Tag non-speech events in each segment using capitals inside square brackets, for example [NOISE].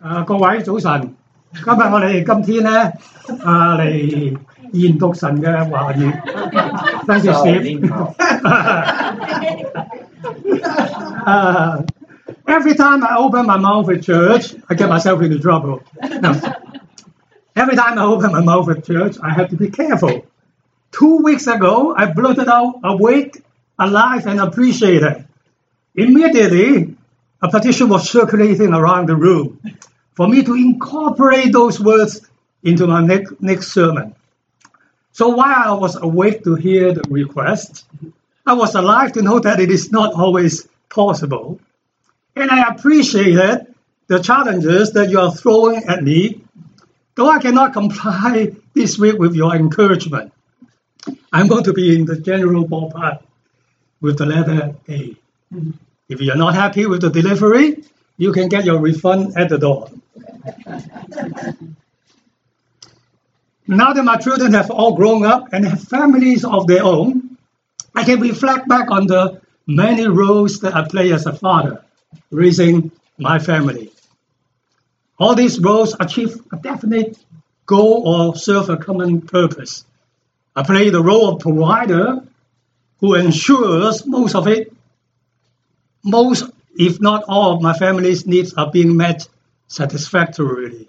啊，各位早晨！今日我哋今天咧啊嚟研读神嘅话语，跟住写。uh, every time I open my mouth at church, I get myself into trouble. No. Every time I open my mouth at church, I have to be careful. Two weeks ago, I blurted out awake, alive, and appreciated. Immediately, a petition was circulating around the room for me to incorporate those words into my next, sermon. So while I was awake to hear the request, I was alive to know that it is not always possible. And I appreciated the challenges that you are throwing at me, though I cannot comply [LAUGHS] this week with your encouragement. I'm going to be in the general ballpark with the letter A. Mm-hmm. If you're not happy with the delivery, you can get your refund at the door. now that my children have all grown up and have families of their own, I can reflect back on the many roles that I play as a father, raising my family. All these roles achieve a definite goal or serve a common purpose. I play the role of provider who ensures most of it, most, if not all, of my family's needs are being met satisfactorily.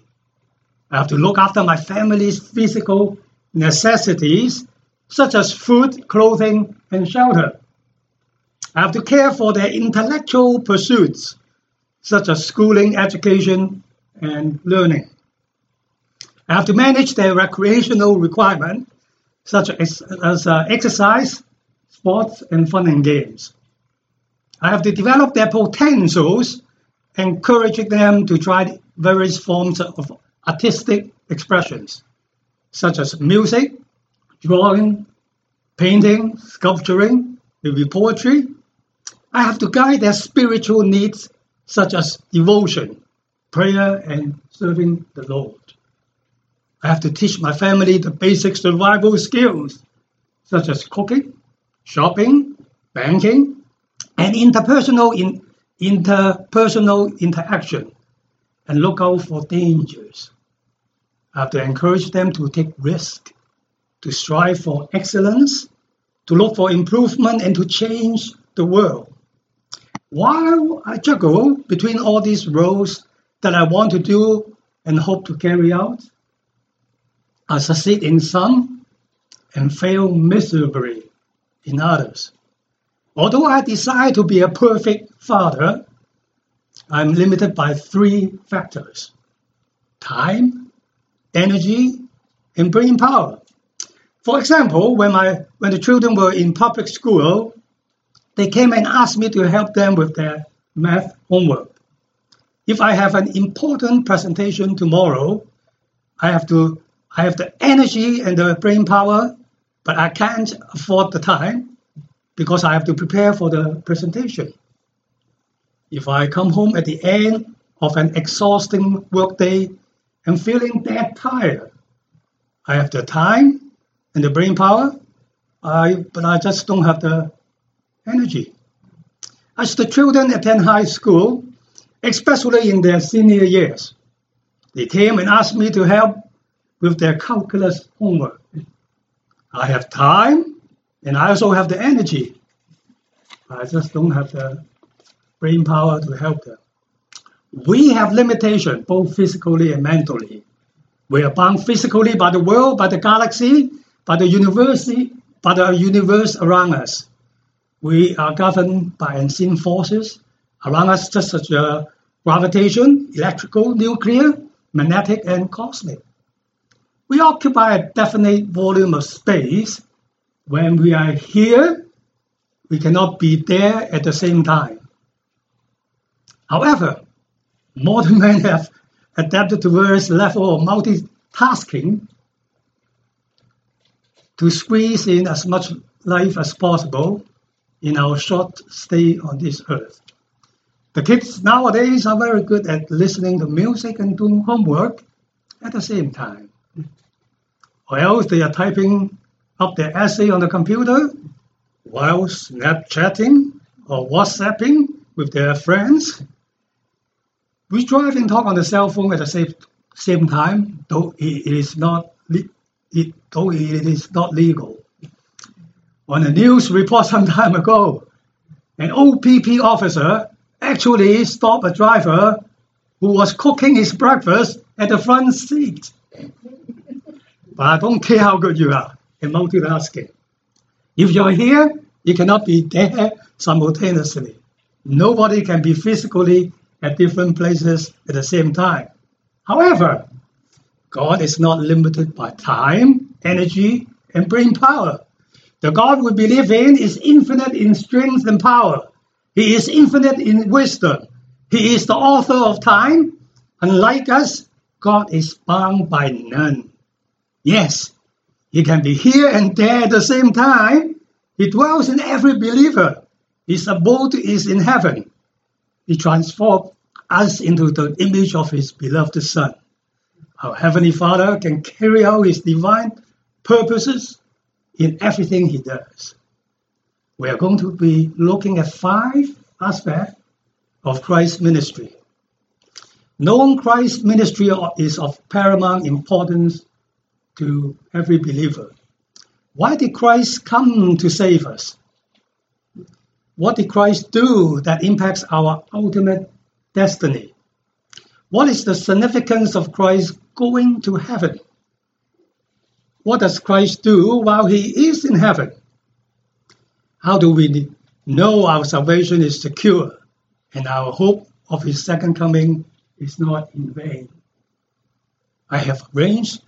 I have to look after my family's physical necessities, such as food, clothing, and shelter. I have to care for their intellectual pursuits, such as schooling, education, and learning. I have to manage their recreational requirements, such as, as uh, exercise, sports, and fun and games. I have to develop their potentials, encouraging them to try various forms of artistic expressions, such as music, drawing, painting, sculpturing, maybe poetry. I have to guide their spiritual needs, such as devotion, prayer, and serving the Lord. I have to teach my family the basic survival skills, such as cooking, shopping, banking, and interpersonal in, interpersonal interaction, and look out for dangers. I have to encourage them to take risk, to strive for excellence, to look for improvement, and to change the world. While I juggle between all these roles that I want to do and hope to carry out, I succeed in some and fail miserably in others. Although I desire to be a perfect father, I'm limited by three factors time, energy, and brain power. For example, when, my, when the children were in public school, they came and asked me to help them with their math homework. If I have an important presentation tomorrow, I have to I have the energy and the brain power, but I can't afford the time because I have to prepare for the presentation. If I come home at the end of an exhausting workday and feeling that tired, I have the time and the brain power, I, but I just don't have the energy. As the children attend high school, especially in their senior years, they came and asked me to help with their calculus homework. I have time and I also have the energy. I just don't have the brain power to help them. We have limitation both physically and mentally. We are bound physically by the world, by the galaxy, by the universe, by the universe around us. We are governed by unseen forces around us, just such as uh, gravitation, electrical, nuclear, magnetic, and cosmic. We occupy a definite volume of space. When we are here, we cannot be there at the same time. However, modern [LAUGHS] men have adapted to various level of multitasking to squeeze in as much life as possible in our short stay on this earth. The kids nowadays are very good at listening to music and doing homework at the same time. Or else they are typing up their essay on the computer while Snapchatting or WhatsApping with their friends. We drive and talk on the cell phone at the same same time, though it is not it, though it is not legal. On a news report [LAUGHS] some time ago, an OPP officer actually stopped a driver who was cooking his breakfast at the front seat. But I don't care how good you are in multitasking. If you're here, you cannot be there simultaneously. Nobody can be physically at different places at the same time. However, God is not limited by time, energy, and brain power. The God we believe in is infinite in strength and power. He is infinite in wisdom. He is the author of time. Unlike us, God is bound by none. Yes, He can be here and there at the same time. He dwells in every believer. His abode is in heaven. He transforms us into the image of His beloved Son. Our Heavenly Father can carry out His divine purposes in everything He does. We are going to be looking at five aspects of Christ's ministry. Knowing Christ's ministry is of paramount importance to every believer. Why did Christ come to save us? What did Christ do that impacts our ultimate destiny? What is the significance of Christ going to heaven? What does Christ do while he is in heaven? How do we know our salvation is secure and our hope of his second coming is not in vain? I have arranged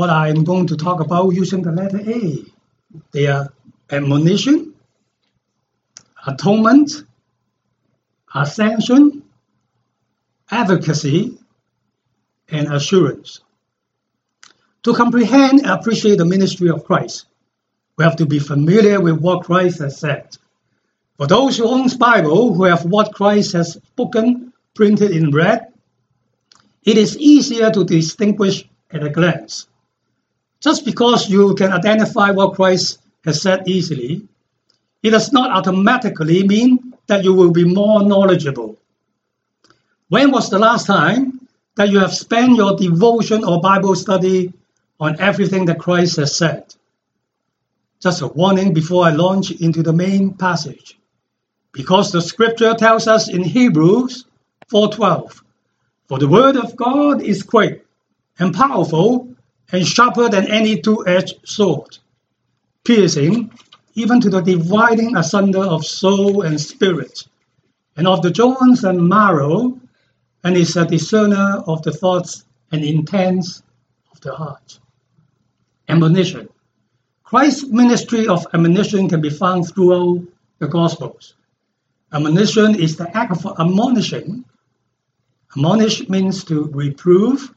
what I am going to talk about using the letter A. They are admonition, atonement, ascension, advocacy, and assurance. To comprehend and appreciate the ministry of Christ, we have to be familiar with what Christ has said. For those who own Bible, who have what Christ has spoken printed in red, it is easier to distinguish at a glance. Just because you can identify what Christ has said easily, it does not automatically mean that you will be more knowledgeable. When was the last time that you have spent your devotion or Bible study on everything that Christ has said? Just a warning before I launch into the main passage. Because the scripture tells us in Hebrews 4:12, for the word of God is quick and powerful and sharper than any two-edged sword, piercing even to the dividing asunder of soul and spirit, and of the joints and marrow, and is a discerner of the thoughts and intents of the heart. Admonition. Christ's ministry of admonition can be found throughout the Gospels. Admonition is the act of admonishing. Admonish means to reprove,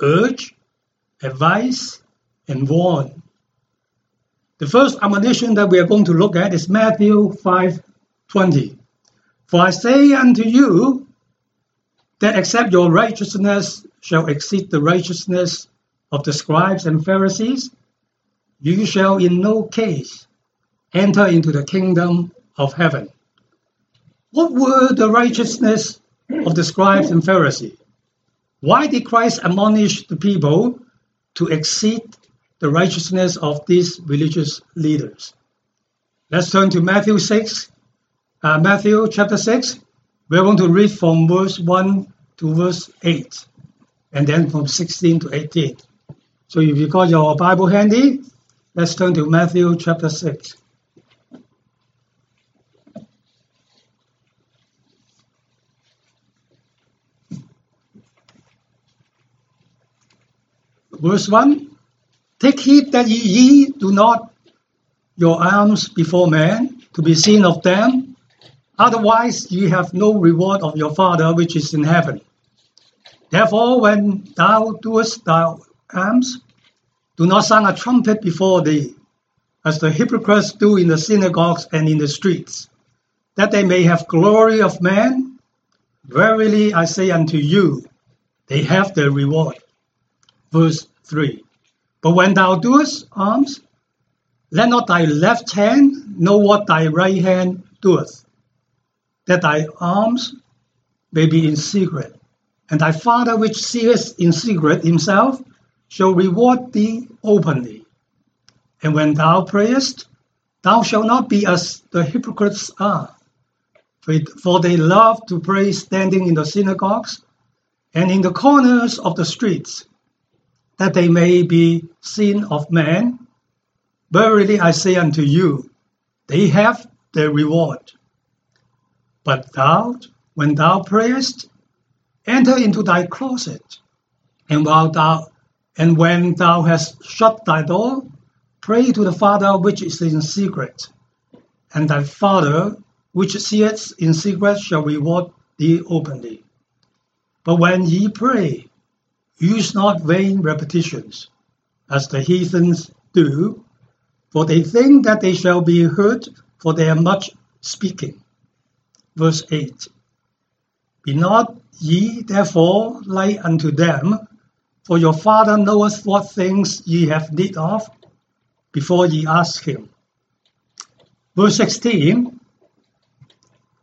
urge, advise, and warn. The first admonition that we are going to look at is Matthew 5:20. For I say unto you that except your righteousness shall exceed the righteousness of the scribes and Pharisees, you shall in no case enter into the kingdom of heaven. What were the righteousness of the scribes and Pharisees? Why did Christ admonish the people to exceed the righteousness of these religious leaders. Let's turn to Matthew 6, uh, Matthew chapter 6. We're going to read from verse 1 to verse 8, and then from 16 to 18. So if you got your Bible handy, let's turn to Matthew chapter 6. Verse 1 Take heed that ye do not your alms before men to be seen of them, otherwise ye have no reward of your Father which is in heaven. Therefore, when thou doest thy alms, do not sound a trumpet before thee, as the hypocrites do in the synagogues and in the streets, that they may have glory of men. Verily I say unto you, they have their reward verse 3. But when thou doest alms, let not thy left hand know what thy right hand doeth, that thy alms may be in secret. And thy Father which seeth in secret himself shall reward thee openly. And when thou prayest, thou shalt not be as the hypocrites are, for they love to pray standing in the synagogues and in the corners of the streets, that they may be seen of men. Verily I say unto you, they have their reward. But thou, when thou prayest, enter into thy closet, and while thou and when thou hast shut thy door, pray to the Father which is in secret, and thy Father which seeth in secret shall reward thee openly. But when ye pray, use not vain repetitions, as the heathens do, for they think that they shall be heard for their much speaking. Verse 8 Be not ye therefore like unto them, for your Father knoweth what things ye have need of before ye ask him. Verse 16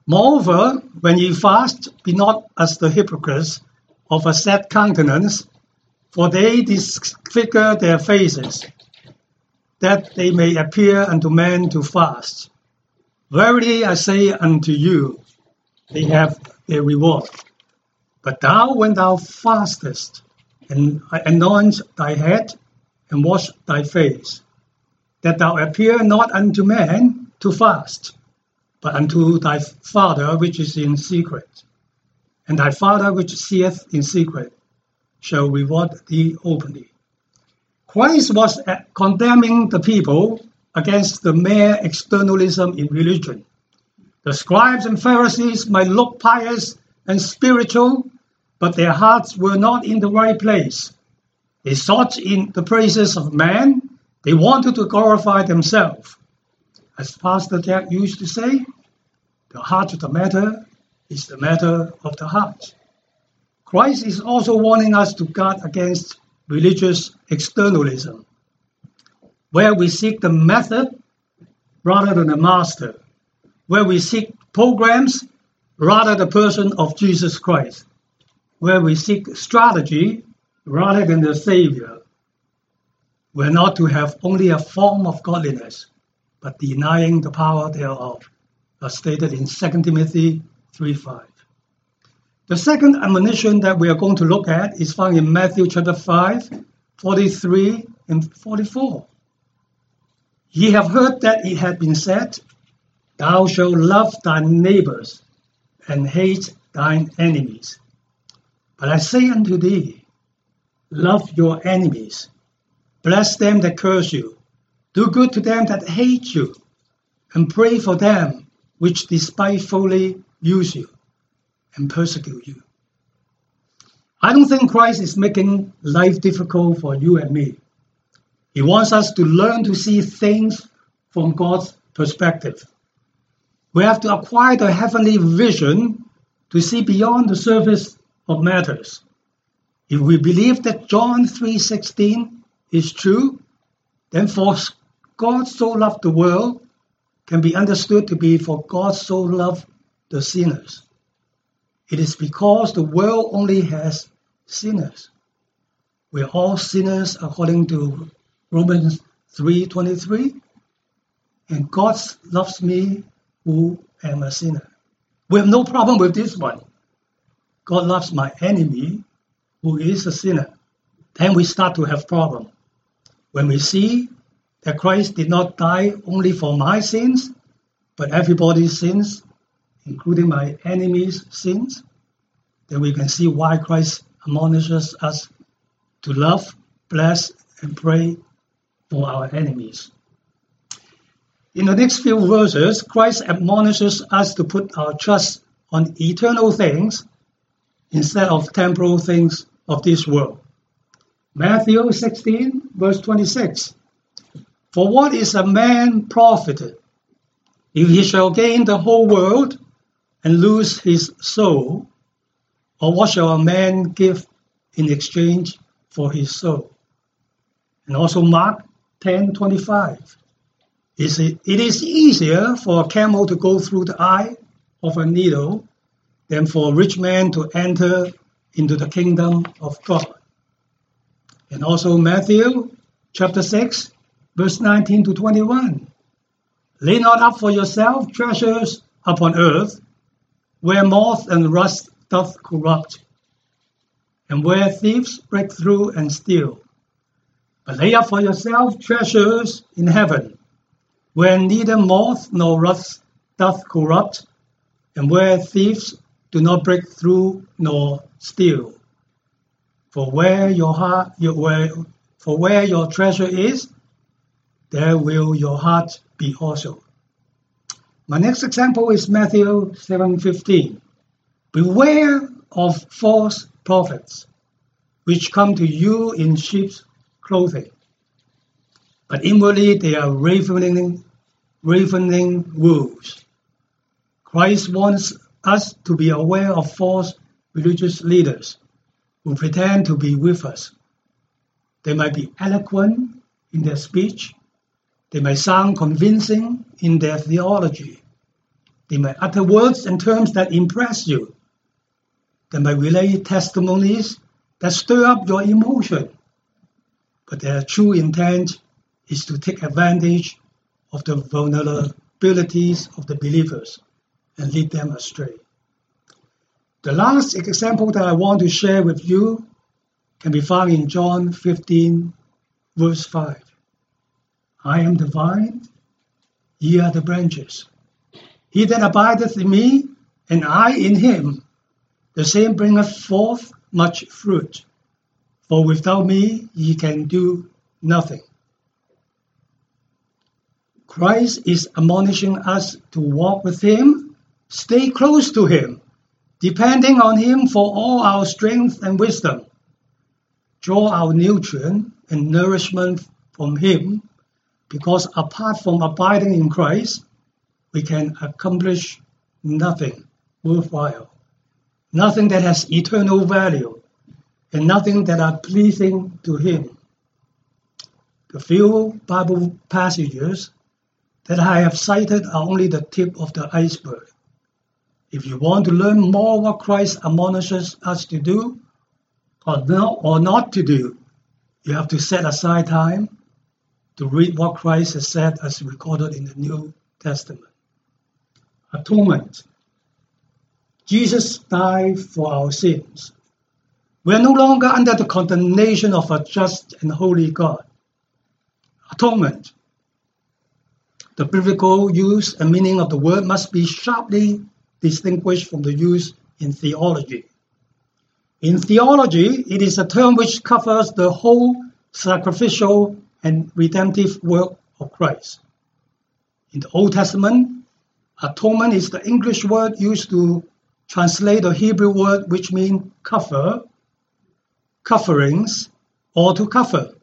Moreover, when ye fast, be not as the hypocrites of a sad countenance, for they disfigure their faces, that they may appear unto men to fast. Verily I say unto you, they have their reward. But thou, when thou fastest, and anoint thy head, and wash thy face, that thou appear not unto men to fast, but unto thy Father which is in secret. And thy Father which seeth in secret shall reward thee openly. Christ was uh, condemning the people against the mere externalism in religion. The scribes and Pharisees might look pious and spiritual, but their hearts were not in the right place. They sought in the praises of man, they wanted to glorify themselves. As Pastor Jack used to say, the heart of the matter is the matter of the heart. Christ is also warning us to guard against religious externalism, where we seek the method rather than the master, where we seek programs rather than the person of Jesus Christ, where we seek strategy rather than the Savior. We're not to have only a form of godliness, but denying the power thereof, as stated in 2 Timothy 3.5. The second admonition that we are going to look at is found in Matthew chapter 5, 43 and 44. Ye have heard that it had been said, Thou shalt love thy neighbors and hate thine enemies. But I say unto thee, Love your enemies, bless them that curse you, do good to them that hate you, and pray for them which despitefully use you and persecute you. I don't think Christ is making life difficult for you and me. He wants us to learn to see things from God's perspective. We have to acquire the heavenly vision to see beyond the surface of matters. If we believe that John 3:16 is true, then for God so loved the world can be understood to be for God so loved the sinners. It is because the world only has sinners. We're all sinners according to Romans 3:23. And God loves me who am a sinner. We have no problem with this one. God loves my enemy who is a sinner. Then we start to have problem. When we see that Christ did not die only for my sins, but everybody's sins, including my enemies' sins, then we can see why Christ admonishes us to love, bless, and pray for our enemies. In the next few verses, Christ admonishes us to put our trust on eternal things instead of temporal things of this world. Matthew 16, verse 26. For what is a man profited if he shall gain the whole world and lose his soul? Or what shall a man give in exchange for his soul? And also Mark 10 25. It is easier for a camel to go through the eye of a needle than for a rich man to enter into the kingdom of God. And also Matthew chapter 6, verse 19 to 21. Lay not up for yourself treasures upon earth, where moth and rust doth corrupt, and where thieves break through and steal. But lay up for yourself treasures in heaven, where neither moth nor rust doth corrupt, and where thieves do not break through nor steal. For where your heart, your, where, for where your treasure is, there will your heart be also. My next example is Matthew 7:15. Beware of false prophets, which come to you in sheep's clothing, but inwardly they are ravening, ravening wolves. Christ wants us to be aware of false religious leaders who pretend to be with us. They might be eloquent in their speech, they may sound convincing in their theology, they may utter words and terms that impress you, they may relay testimonies that stir up your emotion, but their true intent is to take advantage of the vulnerabilities of the believers and lead them astray. The last example that I want to share with you can be found in John 15, verse 5. I am the vine, ye are the branches. He that abideth in me, and I in him, the same bringeth forth much fruit. For without me ye can do nothing. Christ is admonishing us to walk with him, stay close to him, depending on him for all our strength and wisdom. Draw our nutrient and nourishment from him, because apart from abiding in Christ, we can accomplish nothing worthwhile, nothing that has eternal value, and nothing that are pleasing to him. The few Bible passages that I have cited are only the tip of the iceberg. If you want to learn more what Christ admonishes us to do or not, or not to do, you have to set aside time to read what Christ has said as recorded in the New Testament. Atonement. Jesus died for our sins. We are no longer under the condemnation of a just and holy God. Atonement. The biblical use and meaning of the word must be sharply distinguished from the use in theology. In theology, it is a term which covers the whole sacrificial and redemptive work of Christ. In the Old Testament, atonement is the English word used to translate the Hebrew word which means cover, coverings, or to cover.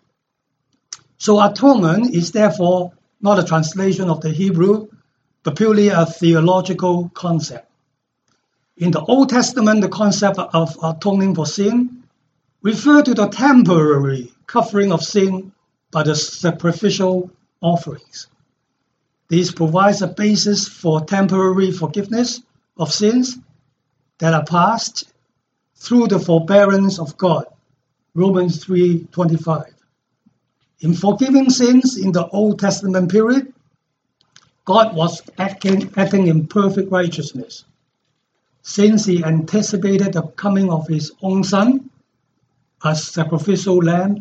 So atonement is therefore not a translation of the Hebrew, but purely a theological concept. In the Old Testament, the concept of atoning for sin referred to the temporary covering of sin by the sacrificial offerings. This provides a basis for temporary forgiveness of sins that are past through the forbearance of God. Romans 3:25. In forgiving sins in the Old Testament period, God was acting, acting in perfect righteousness. Since he anticipated the coming of his own son, a sacrificial lamb,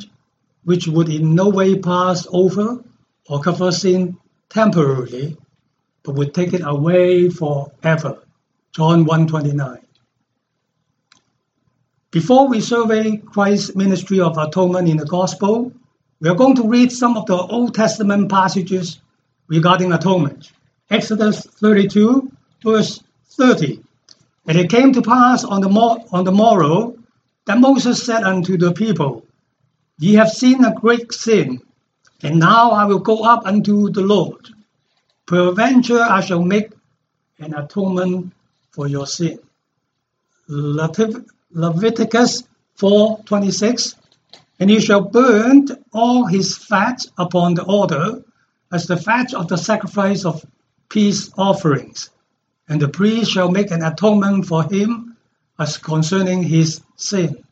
which would in no way pass over or cover sin temporarily, but would take it away forever. John 1:29. Before we survey Christ's ministry of atonement in the gospel, we are going to read some of the Old Testament passages regarding atonement. Exodus 32, verse 30. And it came to pass on the, mor- on the morrow that Moses said unto the people, Ye have seen a great sin, and now I will go up unto the Lord. Peradventure I shall make an atonement for your sin. Leviticus 4:26 And he shall burn all his fat upon the altar as the fat of the sacrifice of peace offerings. and the priest shall make an atonement for him as concerning his sin,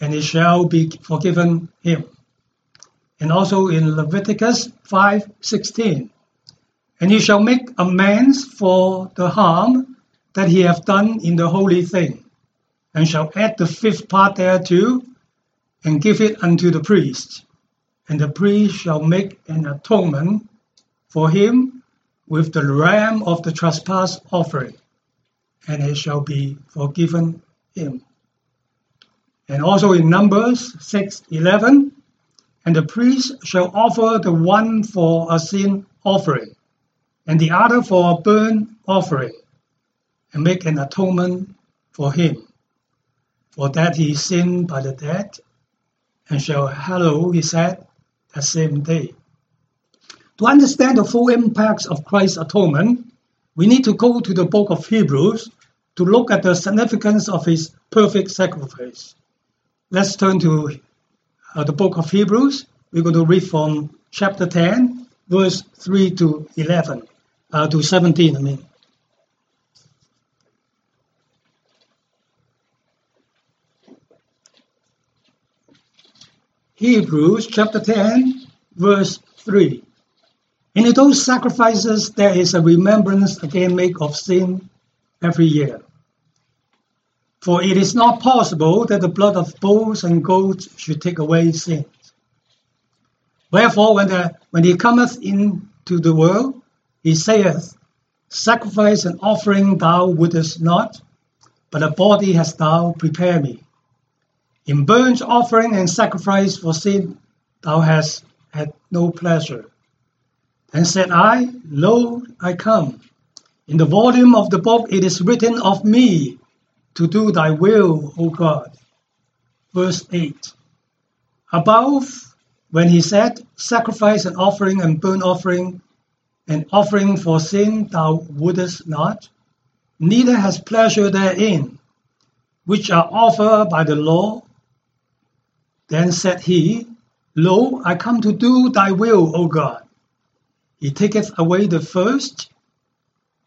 and it shall be forgiven him. And also in Leviticus 5:16, and he shall make amends for the harm that he hath done in the holy thing, and shall add the fifth part thereto, and give it unto the priest. And the priest shall make an atonement for him with the ram of the trespass offering, and it shall be forgiven him. And also in Numbers 6:11, and the priest shall offer the one for a sin offering, and the other for a burnt offering, and make an atonement for him, for that he sinned by the dead, and shall hallow his head that same day. To understand the full impacts of Christ's atonement, we need to go to the book of Hebrews to look at the significance of his perfect sacrifice. Let's turn to uh, the book of Hebrews. We're going to read from chapter 10, verse 3 to 11, uh, to 17, I mean. Hebrews chapter 10, verse 3. In those sacrifices, there is a remembrance again made of sin every year. For it is not possible that the blood of bulls and goats should take away sins. Wherefore, when, the, when he cometh into the world, he saith, Sacrifice and offering thou wouldest not, but a body hast thou prepared me. In burnt offering and sacrifice for sin thou hast had no pleasure. Then said I, Lo, I come. In the volume of the book it is written of me to do thy will, O God. Verse 8. Above, when he said, Sacrifice and offering and burnt offering and offering for sin thou wouldest not, neither has pleasure therein, which are offered by the law. Then said he, Lo, I come to do thy will, O God. He taketh away the first,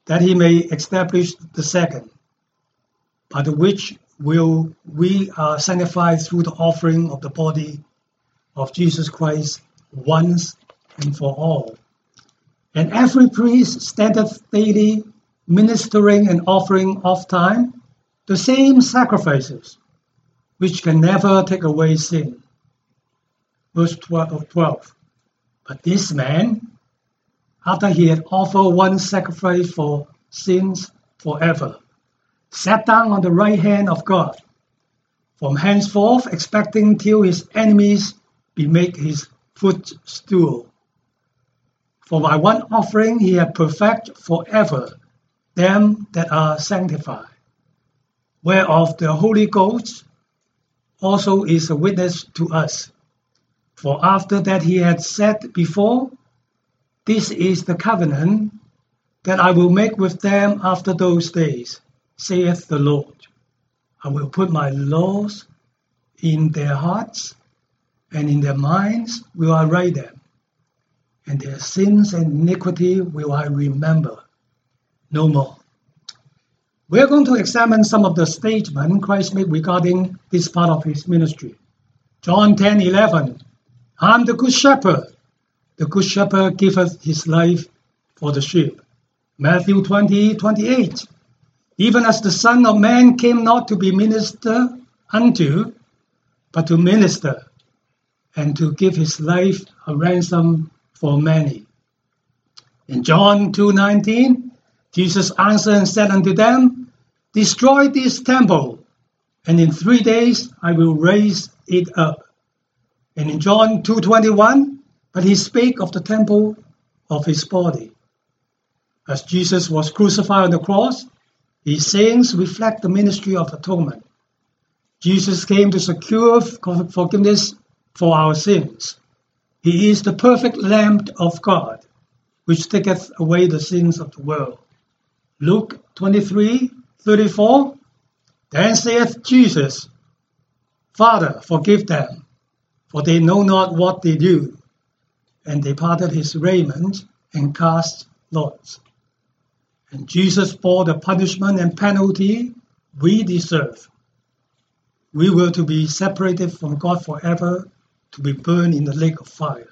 that he may establish the second, by the which will we are sanctified through the offering of the body of Jesus Christ once and for all. And every priest standeth daily ministering and offering oft time the same sacrifices, which can never take away sin. Verse uh, 12. But this man, after he had offered one sacrifice for sins forever, sat down on the right hand of God, from henceforth expecting till his enemies be made his footstool. For by one offering he had perfect forever them that are sanctified, whereof the Holy Ghost also is a witness to us. For after that he had said before, this is the covenant that I will make with them after those days, saith the Lord. I will put my laws in their hearts, and in their minds will I write them, and their sins and iniquity will I remember no more. We're going to examine some of the statements Christ made regarding this part of his ministry. John 10 11. I'm the good shepherd. The good shepherd giveth his life for the sheep. Matthew 20, 28. Even as the Son of Man came not to be ministered unto, but to minister, and to give his life a ransom for many. In John 2:19, Jesus answered and said unto them, Destroy this temple, and in three days I will raise it up. And in John 2:21, but he spake of the temple of his body. As Jesus was crucified on the cross, his sayings reflect the ministry of atonement. Jesus came to secure forgiveness for our sins. He is the perfect Lamb of God, which taketh away the sins of the world. Luke 23 34. Then saith Jesus, Father, forgive them, for they know not what they do. And they parted his raiment and cast lots. And Jesus bore the punishment and penalty we deserve. We were to be separated from God forever, to be burned in the lake of fire.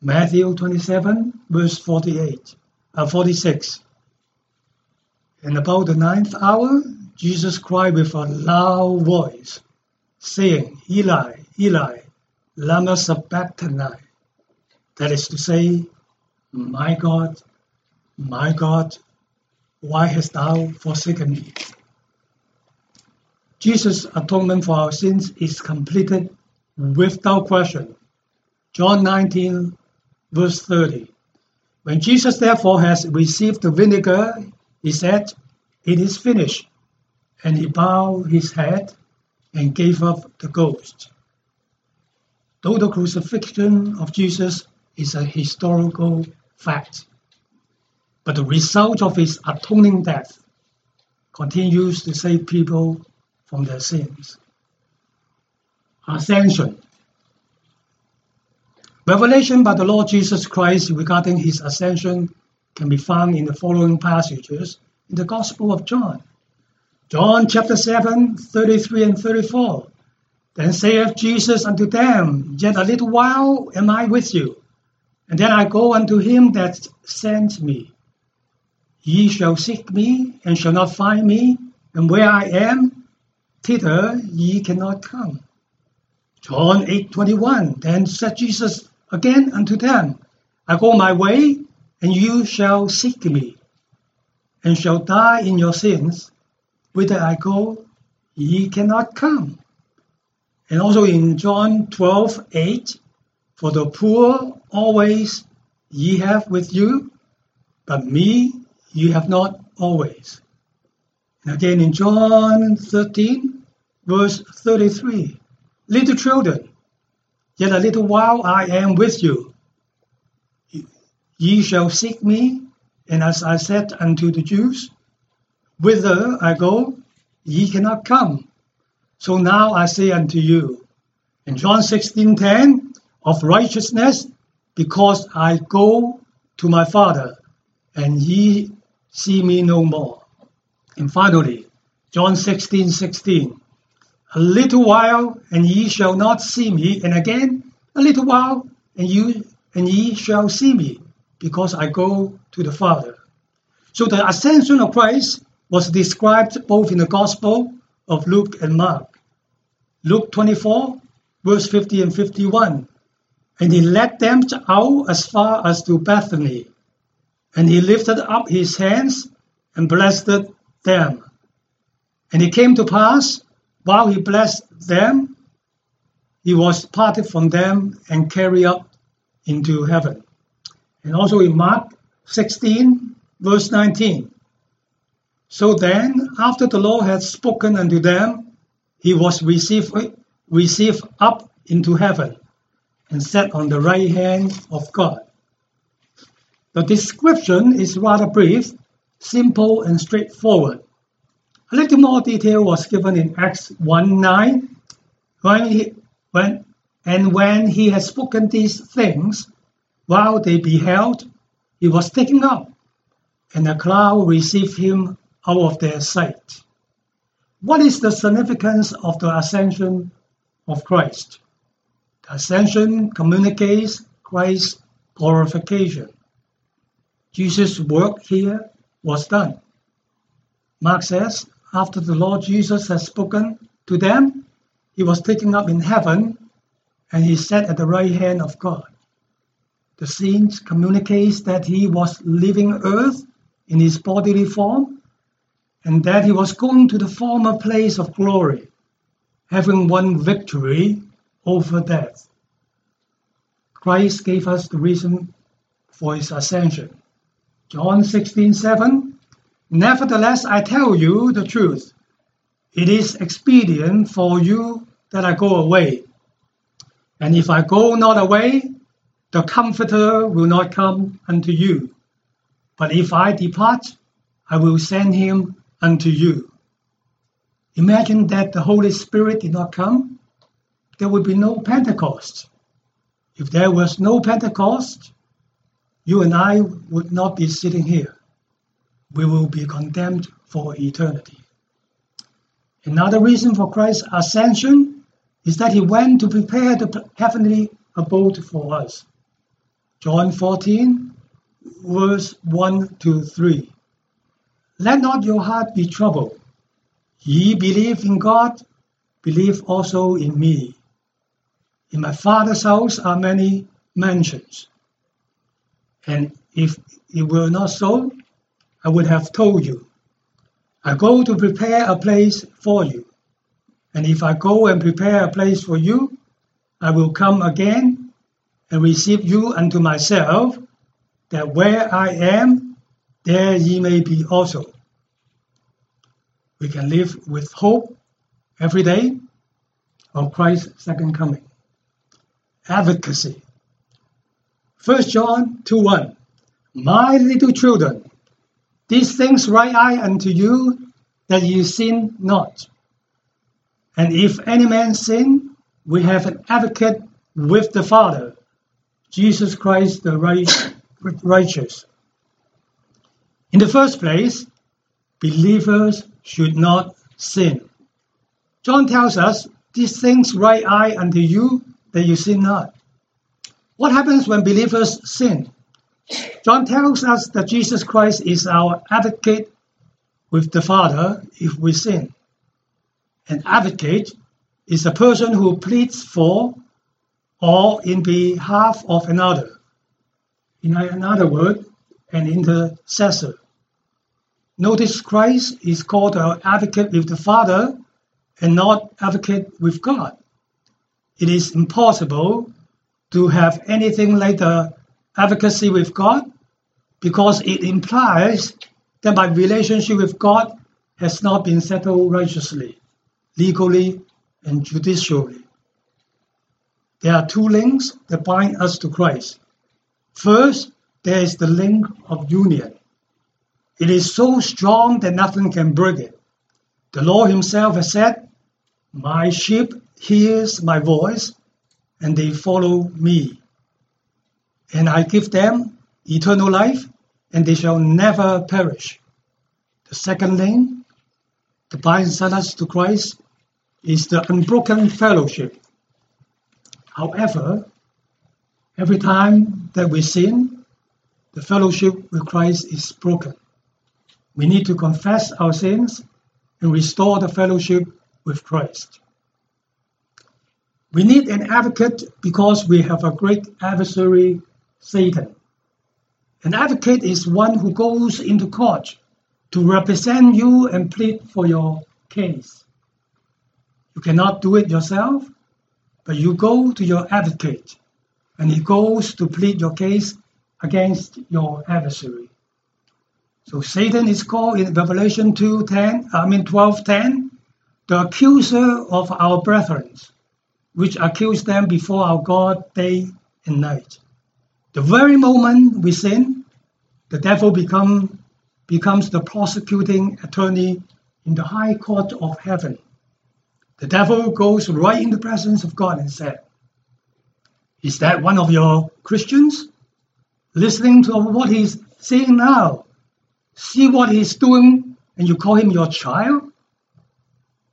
Matthew 27, verse 48, uh, 46. And about the ninth hour, Jesus cried with a loud voice, saying, Eli, Eli, lama sabachthani. That is to say, My God, my God, why hast thou forsaken me? Jesus' atonement for our sins is completed without question. John 19, verse 30. When Jesus therefore has received the vinegar, he said, It is finished. And he bowed his head and gave up the ghost. Though the crucifixion of Jesus is a historical fact, but the result of his atoning death continues to save people from their sins. Ascension. Revelation by the Lord Jesus Christ regarding his ascension can be found in the following passages in the Gospel of John. John chapter 7, 33 and 34. Then saith Jesus unto them, Yet a little while am I with you, and then I go unto him that sent me. Ye shall seek me, and shall not find me, and where I am, thither ye cannot come. John 8, 21. Then said Jesus again unto them, I go my way, and you shall seek me, and shall die in your sins. Whither I go, ye cannot come. And also in John 12, 8, For the poor always ye have with you, but me ye have not always. And again in John 13, verse 33, Little children, yet a little while I am with you. Ye shall seek me, and as I said unto the Jews, Whither I go, ye cannot come. So now I say unto you, in John 16:10, of righteousness, because I go to my Father, and ye see me no more. And finally, John 16:16, a little while, and ye shall not see me, and again, a little while, and you and ye shall see me, because I go to the Father. So the ascension of Christ was described both in the Gospel of Luke and Mark. Luke 24, verse 50 and 51. And he led them out as far as to Bethany. And he lifted up his hands and blessed them. And it came to pass, while he blessed them, he was parted from them and carried up into heaven. And also in Mark 16, verse 19. So then, after the Lord had spoken unto them, he was received, received up into heaven and sat on the right hand of God. The description is rather brief, simple, and straightforward. A little more detail was given in Acts 1 9. When he, when, and when he had spoken these things, while they beheld, he was taken up, and a cloud received him out of their sight. What is the significance of the ascension of Christ? The ascension communicates Christ's glorification. Jesus' work here was done. Mark says, after the Lord Jesus had spoken to them, he was taken up in heaven and he sat at the right hand of God. The scene communicates that he was leaving earth in his bodily form and that he was going to the former place of glory, having won victory over death. Christ gave us the reason for his ascension. John 16:7 Nevertheless I tell you the truth it is expedient for you that I go away and if I go not away the comforter will not come unto you but if I depart I will send him unto you. Imagine that the Holy Spirit did not come, there would be no Pentecost. If there was no Pentecost, you and I would not be sitting here. we will be condemned for eternity. Another reason for Christ's ascension is that he went to prepare the heavenly abode for us. John 14, verse 1 to 3. Let not your heart be troubled. Ye believe in God, believe also in me. In my Father's house are many mansions. And if it were not so, I would have told you. I go to prepare a place for you. And if I go and prepare a place for you, I will come again and receive you unto myself, that where I am, there ye may be also. We can live with hope every day of Christ's second coming. Advocacy. 1 John 2 1. My little children, these things write I unto you, that ye sin not. And if any man sin, we have an advocate with the Father, Jesus Christ the righteous. In the first place, believers should not sin. John tells us, These things write I unto you, that you sin not. What happens when believers sin? John tells us that Jesus Christ is our advocate with the Father if we sin. An advocate is a person who pleads for or in behalf of another. In another word, an intercessor. Notice Christ is called our advocate with the Father and not advocate with God. It is impossible to have anything like the advocacy with God because it implies that my relationship with God has not been settled righteously, legally, and judicially. There are two links that bind us to Christ. First, there is the link of union. It is so strong that nothing can break it. The Lord Himself has said, My sheep hears my voice, and they follow me and I give them eternal life, and they shall never perish. The second link that binds us to Christ is the unbroken fellowship. However, every time that we sin, the fellowship with Christ is broken. We need to confess our sins and restore the fellowship with Christ. We need an advocate because we have a great adversary Satan. An advocate is one who goes into court to represent you and plead for your case. You cannot do it yourself, but you go to your advocate and he goes to plead your case against your adversary. So Satan is called in Revelation 2:10, I mean 12:10, the accuser of our brethren, which accuse them before our God day and night. The very moment we sin, the devil become, becomes the prosecuting attorney in the high court of heaven. The devil goes right in the presence of God and said, Is that one of your Christians? Listening to what he's saying now. See what he's doing, and you call him your child?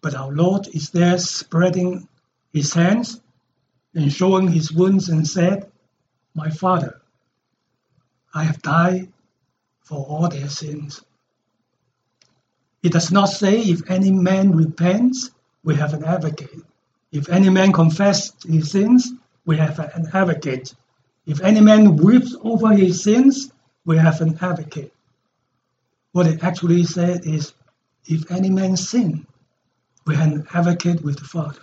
But our Lord is there spreading his hands and showing his wounds and said, my Father, I have died for all their sins. It does not say if any man repents, we have an advocate. If any man confesses his sins, we have an advocate. If any man weeps over his sins, we have an advocate. What it actually said is, if any man sin, we have an advocate with the Father.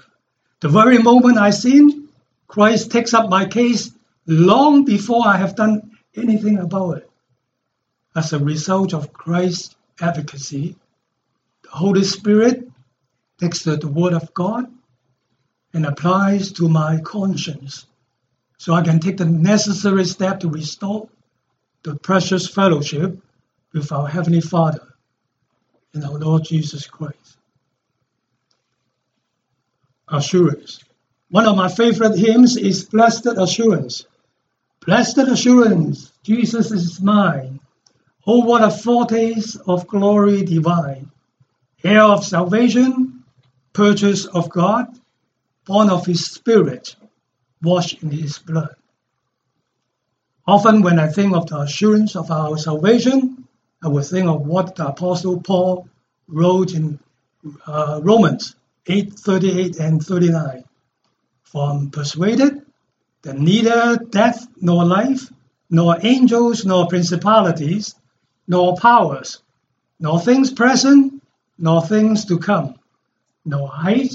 The very moment I sin, Christ takes up my case long before I have done anything about it. As a result of Christ's advocacy, the Holy Spirit takes the, Word of God and applies to my conscience so I can take the necessary step to restore the precious fellowship with our Heavenly Father and our Lord Jesus Christ. Assurance. One of my favorite hymns is Blessed Assurance. Blessed assurance, Jesus is mine. Oh, what a foretaste of glory divine, heir of salvation, purchase of God, born of his spirit, washed in his blood. Often when I think of the assurance of our salvation, I will think of what the Apostle Paul wrote in uh, Romans 8 38 and 39. From persuaded that neither death nor life, nor angels nor principalities, nor powers, nor things present, nor things to come, nor height,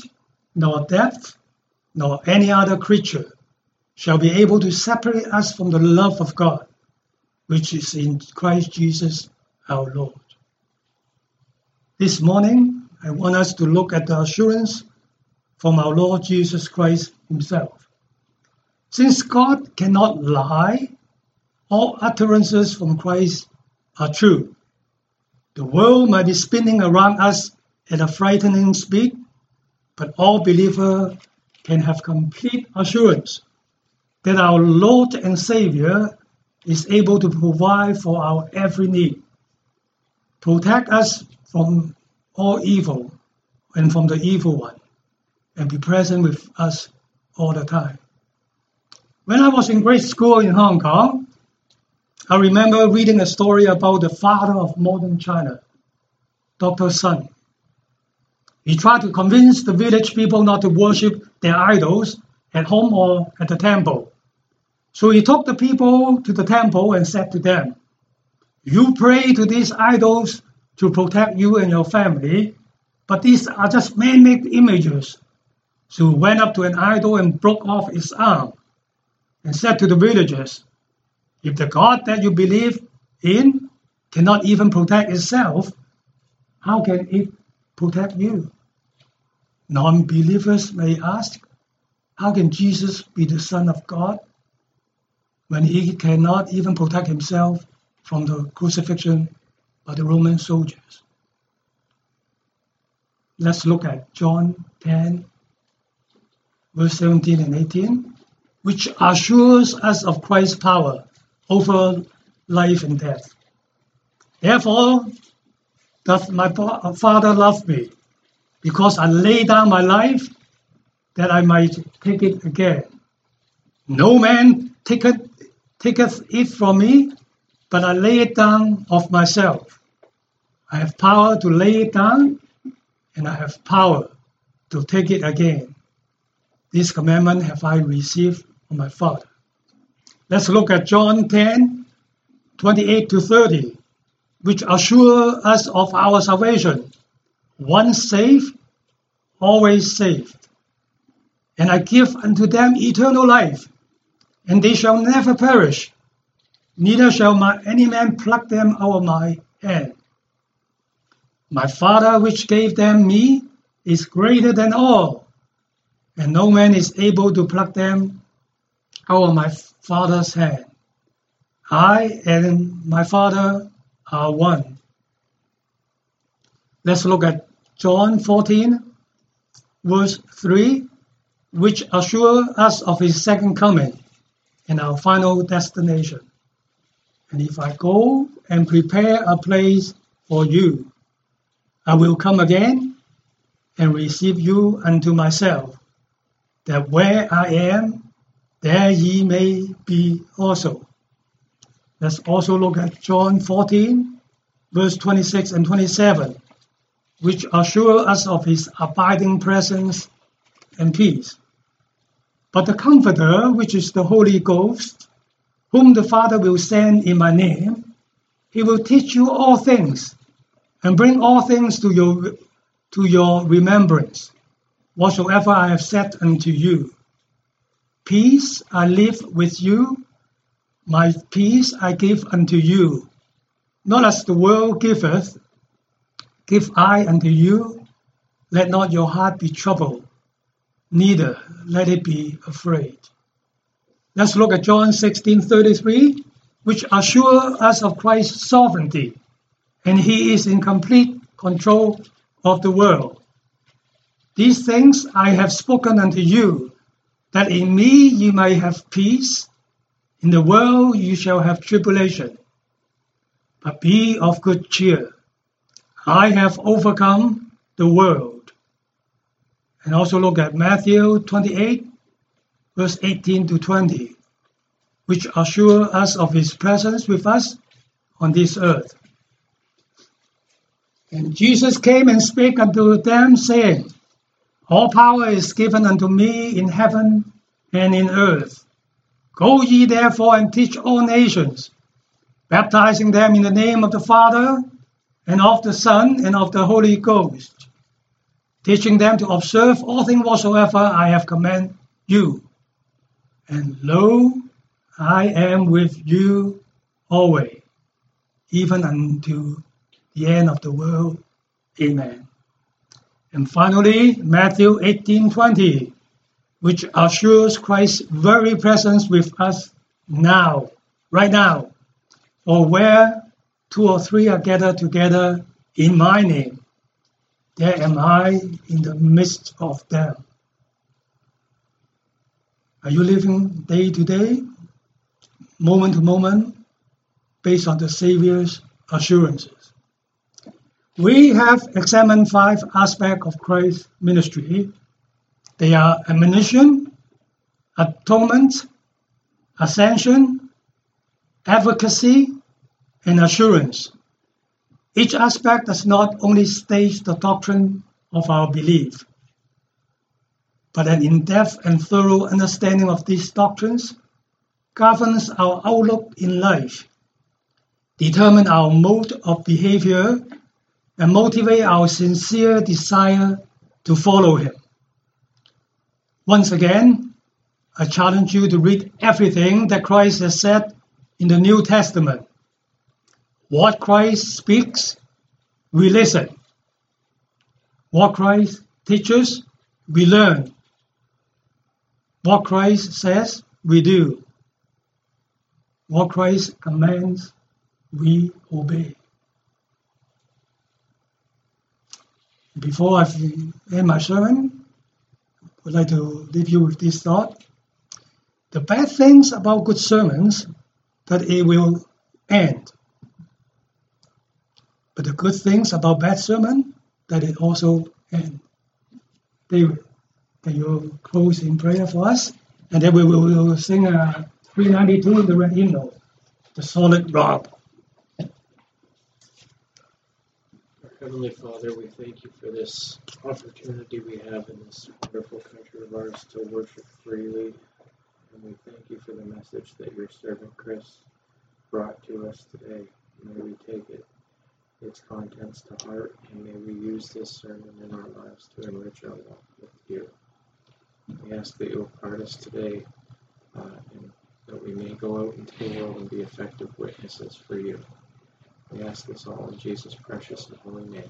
nor depth, nor any other creature shall be able to separate us from the love of God, which is in Christ Jesus our Lord. This morning, I want us to look at the assurance from our Lord Jesus Christ Himself. Since God cannot lie, all utterances from Christ are true. The world might be spinning around us at a frightening speed, but all believer can have complete assurance that our Lord and Savior is able to provide for our every need, protect us from all evil and from the evil one, and be present with us all the time. When I was in grade school in Hong Kong, I remember reading a story about the father of modern China, Dr. Sun. He tried to convince the village people not to worship their idols at home or at the temple. So he took the people to the temple and said to them, You pray to these idols to protect you and your family, but these are just man made images. So went up to an idol and broke off its arm and said to the villagers, If the God that you believe in cannot even protect itself, how can it protect you? Non believers may ask, How can Jesus be the Son of God when he cannot even protect himself from the crucifixion by the Roman soldiers? Let's look at John 10, verse 17 and 18, which assures us of Christ's power over life and death. Therefore, doth my Father love me, because I lay down my life that I might take it again. No man taketh, taketh it from me, but I lay it down of myself. I have power to lay it down, and I have power to take it again. This commandment have I received from my Father. Let's look at John 10, 28 to 30, which assure us of our salvation. Once saved, always saved. And I give unto them eternal life, and they shall never perish, neither shall my, any man pluck them out of my hand. My Father which gave them me is greater than all, and no man is able to pluck them out of my Father's hand. I and my Father are one. Let's look at John 14, verse 3, which assure us of his second coming and our final destination. And if I go and prepare a place for you, I will come again and receive you unto myself, that where I am, there ye may be also. Let's also look at John 14, verse 26 and 27, which assure us of his abiding presence and peace. But the Comforter, which is the Holy Ghost, whom the Father will send in my name, he will teach you all things and bring all things to your, to your remembrance, whatsoever I have said unto you. Peace I leave with you, my peace I give unto you. Not as the world giveth, give I unto you. Let not your heart be troubled, neither let it be afraid. Let's look at John 16:33, which assure us of Christ's sovereignty and he is in complete control of the world. These things I have spoken unto you, that in me you may have peace. In the world you shall have tribulation. but be of good cheer. I have overcome the world. And also look at Matthew 28, verse 18 to 20, which assure us of his presence with us on this earth. And Jesus came and spake unto them, saying, All power is given unto me in heaven and in earth. Go ye therefore and teach all nations, baptizing them in the name of the Father, and of the Son, and of the Holy Ghost, teaching them to observe all things whatsoever I have commanded you. And lo, I am with you always, even unto the end of the world. Amen. And finally, Matthew 18:20, which assures Christ's very presence with us now, right now. For where two or three are gathered together in my name, there am I in the midst of them. Are you living day to day, moment to moment, based on the Savior's assurances? We have examined five aspects of Christ's ministry. They are admonition, atonement, ascension, advocacy, and assurance. Each aspect does not only state the doctrine of our belief, but an in-depth and thorough understanding of these doctrines governs our outlook in life, determine our mode of behavior, and motivate our sincere desire to follow Him. Once again, I challenge you to read everything that Christ has said in the New Testament. What Christ speaks, we listen. What Christ teaches, we learn. What Christ says, we do. What Christ commands, we obey. Before I end my sermon, I would like to leave you with this thought. The bad things about good sermons that it will end. But the good things about bad sermon that it also end. David, can you close in prayer for us? And then we will, we will sing uh, 392 in the red hymnal, the solid rock. Heavenly Father, we thank you for this opportunity we have in this wonderful country of ours to worship freely. And we thank you for the message that your servant Chris brought to us today. May we take it, its contents to heart, and may we use this sermon in our lives to enrich our walk with you. We ask that you'll part us today, uh, and that we may go out into the world and be effective witnesses for you. We ask this all in Jesus' precious and holy name.